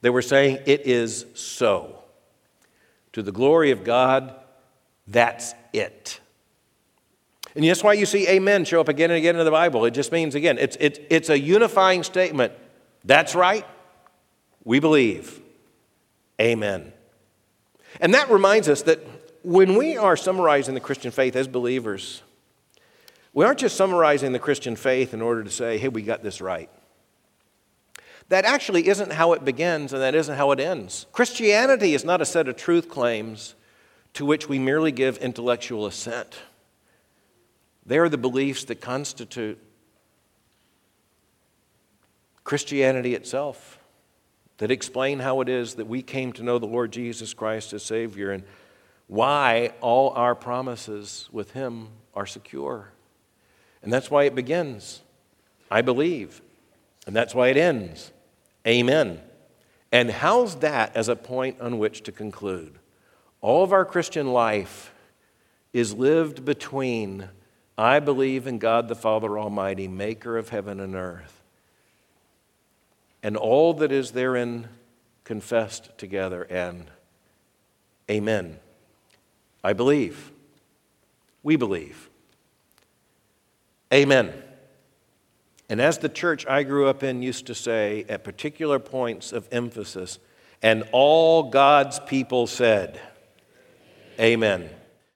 They were saying, It is so to the glory of God, that's it. And that's why you see amen show up again and again in the Bible. It just means, again, it's, it's, it's a unifying statement. That's right. We believe. Amen. And that reminds us that when we are summarizing the Christian faith as believers, we aren't just summarizing the Christian faith in order to say, hey, we got this right. That actually isn't how it begins and that isn't how it ends. Christianity is not a set of truth claims to which we merely give intellectual assent. They are the beliefs that constitute Christianity itself, that explain how it is that we came to know the Lord Jesus Christ as Savior and why all our promises with Him are secure. And that's why it begins, I believe. And that's why it ends. Amen. And how's that as a point on which to conclude? All of our Christian life is lived between I believe in God the Father Almighty, maker of heaven and earth, and all that is therein confessed together, and Amen. I believe. We believe. Amen. And as the church I grew up in used to say at particular points of emphasis, and all God's people said, Amen.